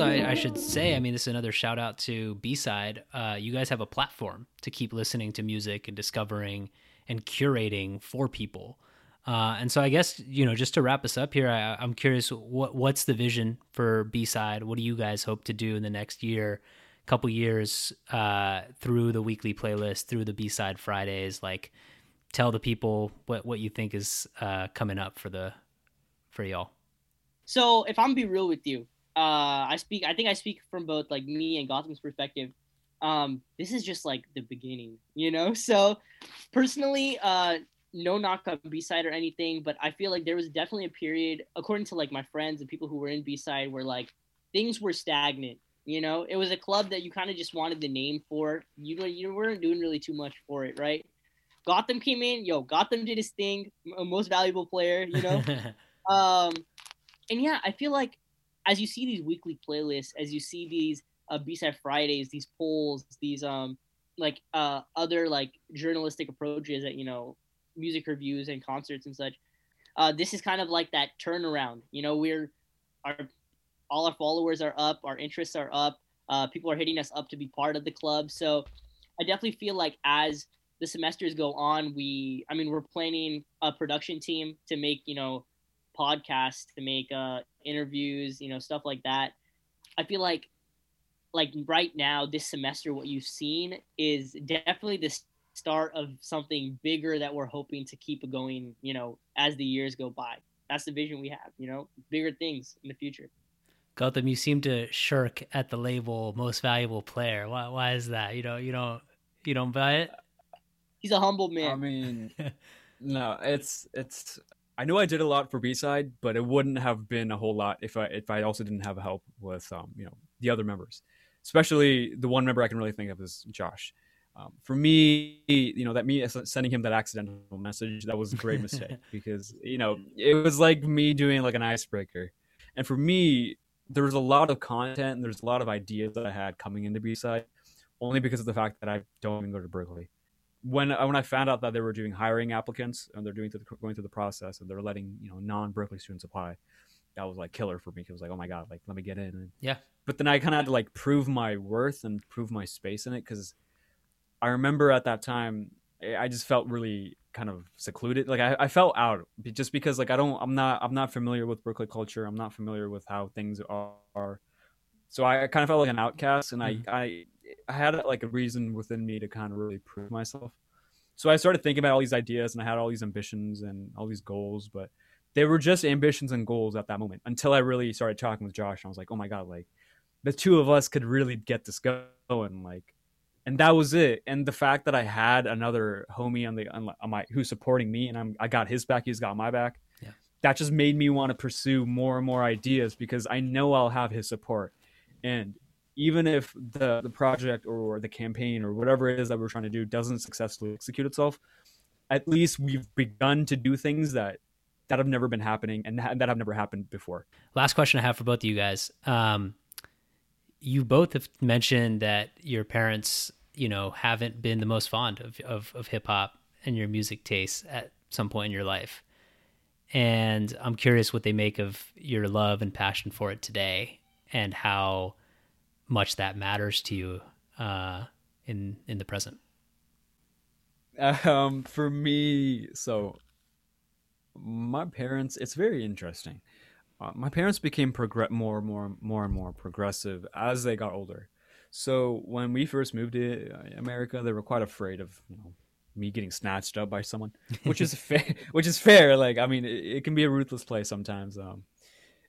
Also, I, I should say, I mean, this is another shout out to B Side. Uh, you guys have a platform to keep listening to music and discovering and curating for people. Uh, and so, I guess you know, just to wrap us up here, I, I'm curious what what's the vision for B Side? What do you guys hope to do in the next year, couple years, uh, through the weekly playlist, through the B Side Fridays? Like, tell the people what what you think is uh, coming up for the for y'all. So if I'm be real with you, uh, I speak. I think I speak from both like me and Gotham's perspective. Um, this is just like the beginning, you know. So personally, uh, no knock on B side or anything, but I feel like there was definitely a period, according to like my friends and people who were in B side, where like things were stagnant. You know, it was a club that you kind of just wanted the name for. You know, you weren't doing really too much for it, right? Gotham came in, yo, Gotham did his thing, most valuable player, you know. um, and yeah, I feel like as you see these weekly playlists, as you see these uh, B-side Fridays, these polls, these um like uh other like journalistic approaches at you know music reviews and concerts and such. Uh, this is kind of like that turnaround. You know, we're our all our followers are up, our interests are up. Uh, people are hitting us up to be part of the club. So I definitely feel like as the semesters go on, we I mean we're planning a production team to make you know podcasts, to make uh, interviews, you know stuff like that. I feel like like right now this semester what you've seen is definitely the start of something bigger that we're hoping to keep going you know as the years go by that's the vision we have you know bigger things in the future Gotham, you seem to shirk at the label most valuable player. Why why is that? You know, you don't you don't buy it? He's a humble man. I mean, no, it's it's. I know I did a lot for B side, but it wouldn't have been a whole lot if I if I also didn't have help with um you know the other members, especially the one member I can really think of is Josh. Um, for me, you know, that me sending him that accidental message that was a great mistake because you know it was like me doing like an icebreaker, and for me, there was a lot of content and there's a lot of ideas that I had coming into B side, only because of the fact that I don't even go to Berkeley when when I found out that they were doing hiring applicants and they're doing the, going through the process and they're letting you know non Berkeley students apply, that was like killer for me. It was like, oh my god, like let me get in. And, yeah. But then I kind of had to like prove my worth and prove my space in it because I remember at that time I just felt really kind of secluded. Like I, I felt out just because like I don't I'm not I'm not familiar with Berkeley culture. I'm not familiar with how things are. So I kind of felt like an outcast, and mm-hmm. I I I had like a reason within me to kind of really prove myself. So I started thinking about all these ideas and I had all these ambitions and all these goals, but they were just ambitions and goals at that moment until I really started talking with Josh. And I was like, oh my God, like the two of us could really get this going. Like, and that was it. And the fact that I had another homie on the, on my, who's supporting me and I'm, I got his back, he's got my back. Yeah. That just made me want to pursue more and more ideas because I know I'll have his support. And even if the the project or the campaign or whatever it is that we're trying to do doesn't successfully execute itself, at least we've begun to do things that that have never been happening and that have never happened before. Last question I have for both of you guys. Um, you both have mentioned that your parents, you know, haven't been the most fond of of, of hip hop and your music tastes at some point in your life. And I'm curious what they make of your love and passion for it today and how much that matters to you uh, in in the present. Um, for me, so my parents, it's very interesting. Uh, my parents became progr- more, more, more and more progressive as they got older. So when we first moved to uh, America, they were quite afraid of you know, me getting snatched up by someone, which is fair. Which is fair. Like I mean, it, it, can be a ruthless place sometimes. Um,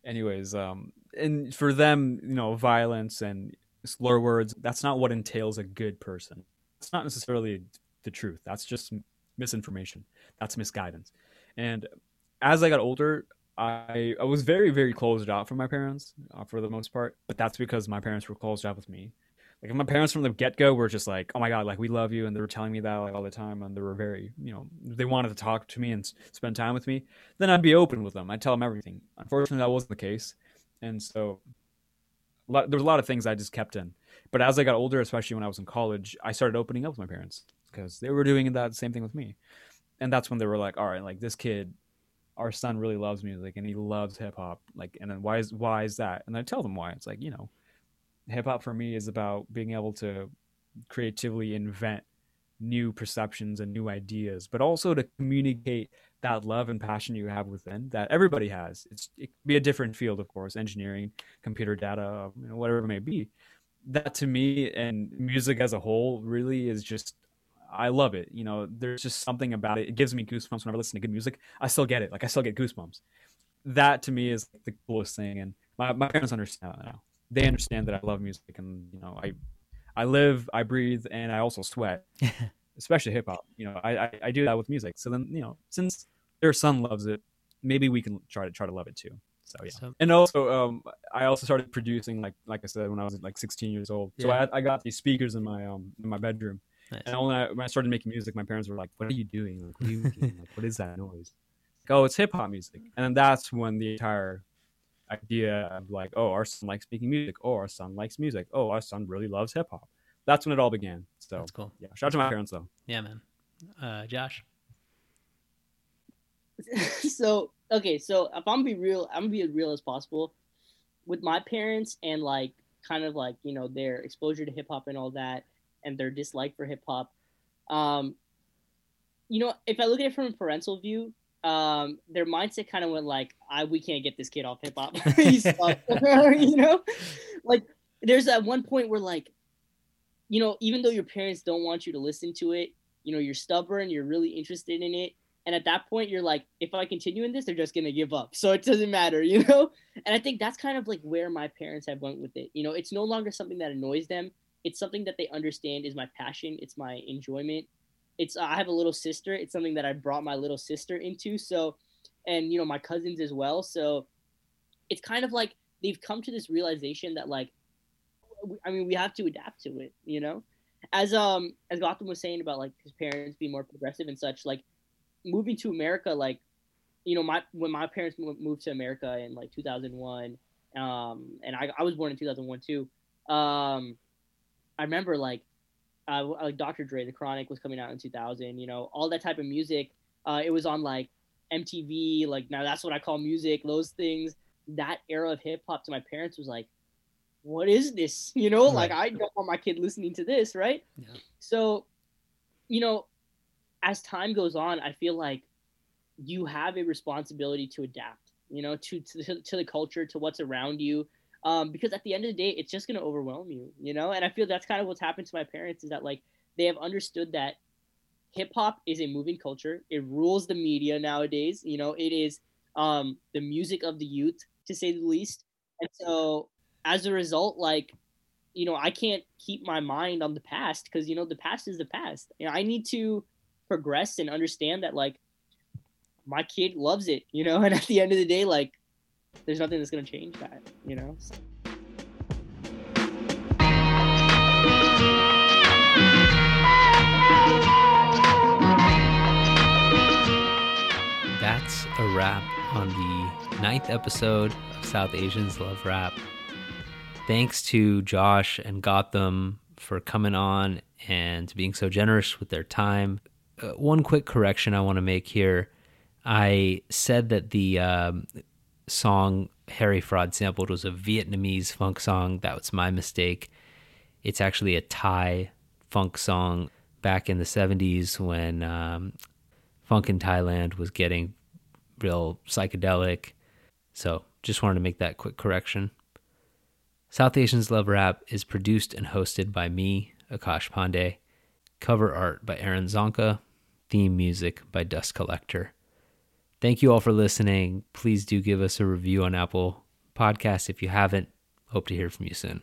anyways, um, and for them, you know, violence and slur words, that's not what entails a good person. It's not necessarily the truth. That's just misinformation. That's misguidance. And as I got older, I, I was very, very closed off from my parents uh, for the most part, but that's because my parents were closed off with me. Like my parents from the get go were just like, oh my god, like we love you, and they were telling me that like all the time, and they were very, you know, they wanted to talk to me and s- spend time with me. Then I'd be open with them. I'd tell them everything. Unfortunately, that wasn't the case, and so there was a lot of things I just kept in. But as I got older, especially when I was in college, I started opening up with my parents because they were doing that same thing with me, and that's when they were like, all right, like this kid our son really loves music and he loves hip hop. Like, and then why is why is that? And I tell them why. It's like you know, hip hop for me is about being able to creatively invent new perceptions and new ideas, but also to communicate that love and passion you have within that everybody has. It's it could be a different field, of course, engineering, computer data, you know, whatever it may be. That to me and music as a whole really is just I love it. You know, there's just something about it. It gives me goosebumps whenever I listen to good music. I still get it. Like I still get goosebumps. That to me is the coolest thing. And my, my parents understand that now. They understand that I love music and you know, I I live, I breathe, and I also sweat. Especially hip hop. You know, I, I, I do that with music. So then, you know, since their son loves it, maybe we can try to try to love it too. So yeah. So- and also, um, I also started producing like like I said when I was like 16 years old. So Yeah. I, I got these speakers in my um in my bedroom. Nice. And when I, when I started making music, my parents were like, "What are you doing? Like, what are you? Like, what is that noise?" Like, oh, it's hip hop music. And then that's when the entire idea of like, "Oh, our son likes making music. Oh, our son likes music. Oh, our son really loves hip hop." That's when it all began. So That's cool. Yeah, shout out to my parents though. Yeah, man. Uh, Josh. so okay, so if I'm gonna be real, I'm gonna be as real as possible with my parents and like kind of like you know their exposure to hip hop and all that, and their dislike for hip hop. Um, you know, if I look at it from a parental view, um, their mindset kind of went like, "I we can't get this kid off hip hop." You know, like there's that one point where like, you know, even though your parents don't want you to listen to it, you know, you're stubborn, you're really interested in it, and at that point you're like, if I continue in this, they're just gonna give up. So it doesn't matter, you know. And I think that's kind of like where my parents have went with it. You know, it's no longer something that annoys them. It's something that they understand is my passion. It's my enjoyment. It's I have a little sister. It's something that I brought my little sister into. So, and you know my cousins as well. So, it's kind of like they've come to this realization that like, I mean, we have to adapt to it. You know, as um as Gotham was saying about like his parents being more progressive and such. Like, moving to America, like, you know, my when my parents moved to America in like 2001, um, and I I was born in 2001 too. Um, I remember like uh, like Dr. Dre, The Chronic was coming out in 2000. You know, all that type of music. Uh, it was on like MTV. Like now, that's what I call music. Those things. That era of hip hop to my parents was like, what is this? You know, like I don't want my kid listening to this, right? So, you know, as time goes on, I feel like you have a responsibility to adapt. You know, to to, to the culture, to what's around you um, because at the end of the day, it's just going to overwhelm you, you know. And I feel that's kind of what's happened to my parents is that like they have understood that hip hop is a moving culture. It rules the media nowadays. You know, it is um, the music of the youth, to say the least. And so, as a result, like you know, I can't keep my mind on the past because you know the past is the past. You know, I need to progress and understand that like my kid loves it, you know. And at the end of the day, like there's nothing that's gonna change that, you know. So- That's a wrap on the ninth episode of South Asians Love Rap. Thanks to Josh and Gotham for coming on and being so generous with their time. Uh, one quick correction I want to make here. I said that the um, song Harry Fraud sampled was a Vietnamese funk song. That was my mistake. It's actually a Thai funk song back in the 70s when um, funk in Thailand was getting real psychedelic. So just wanted to make that quick correction. South Asians Love Rap is produced and hosted by me, Akash Pandey. Cover art by Aaron Zonka. Theme music by Dust Collector. Thank you all for listening. Please do give us a review on Apple Podcasts if you haven't. Hope to hear from you soon.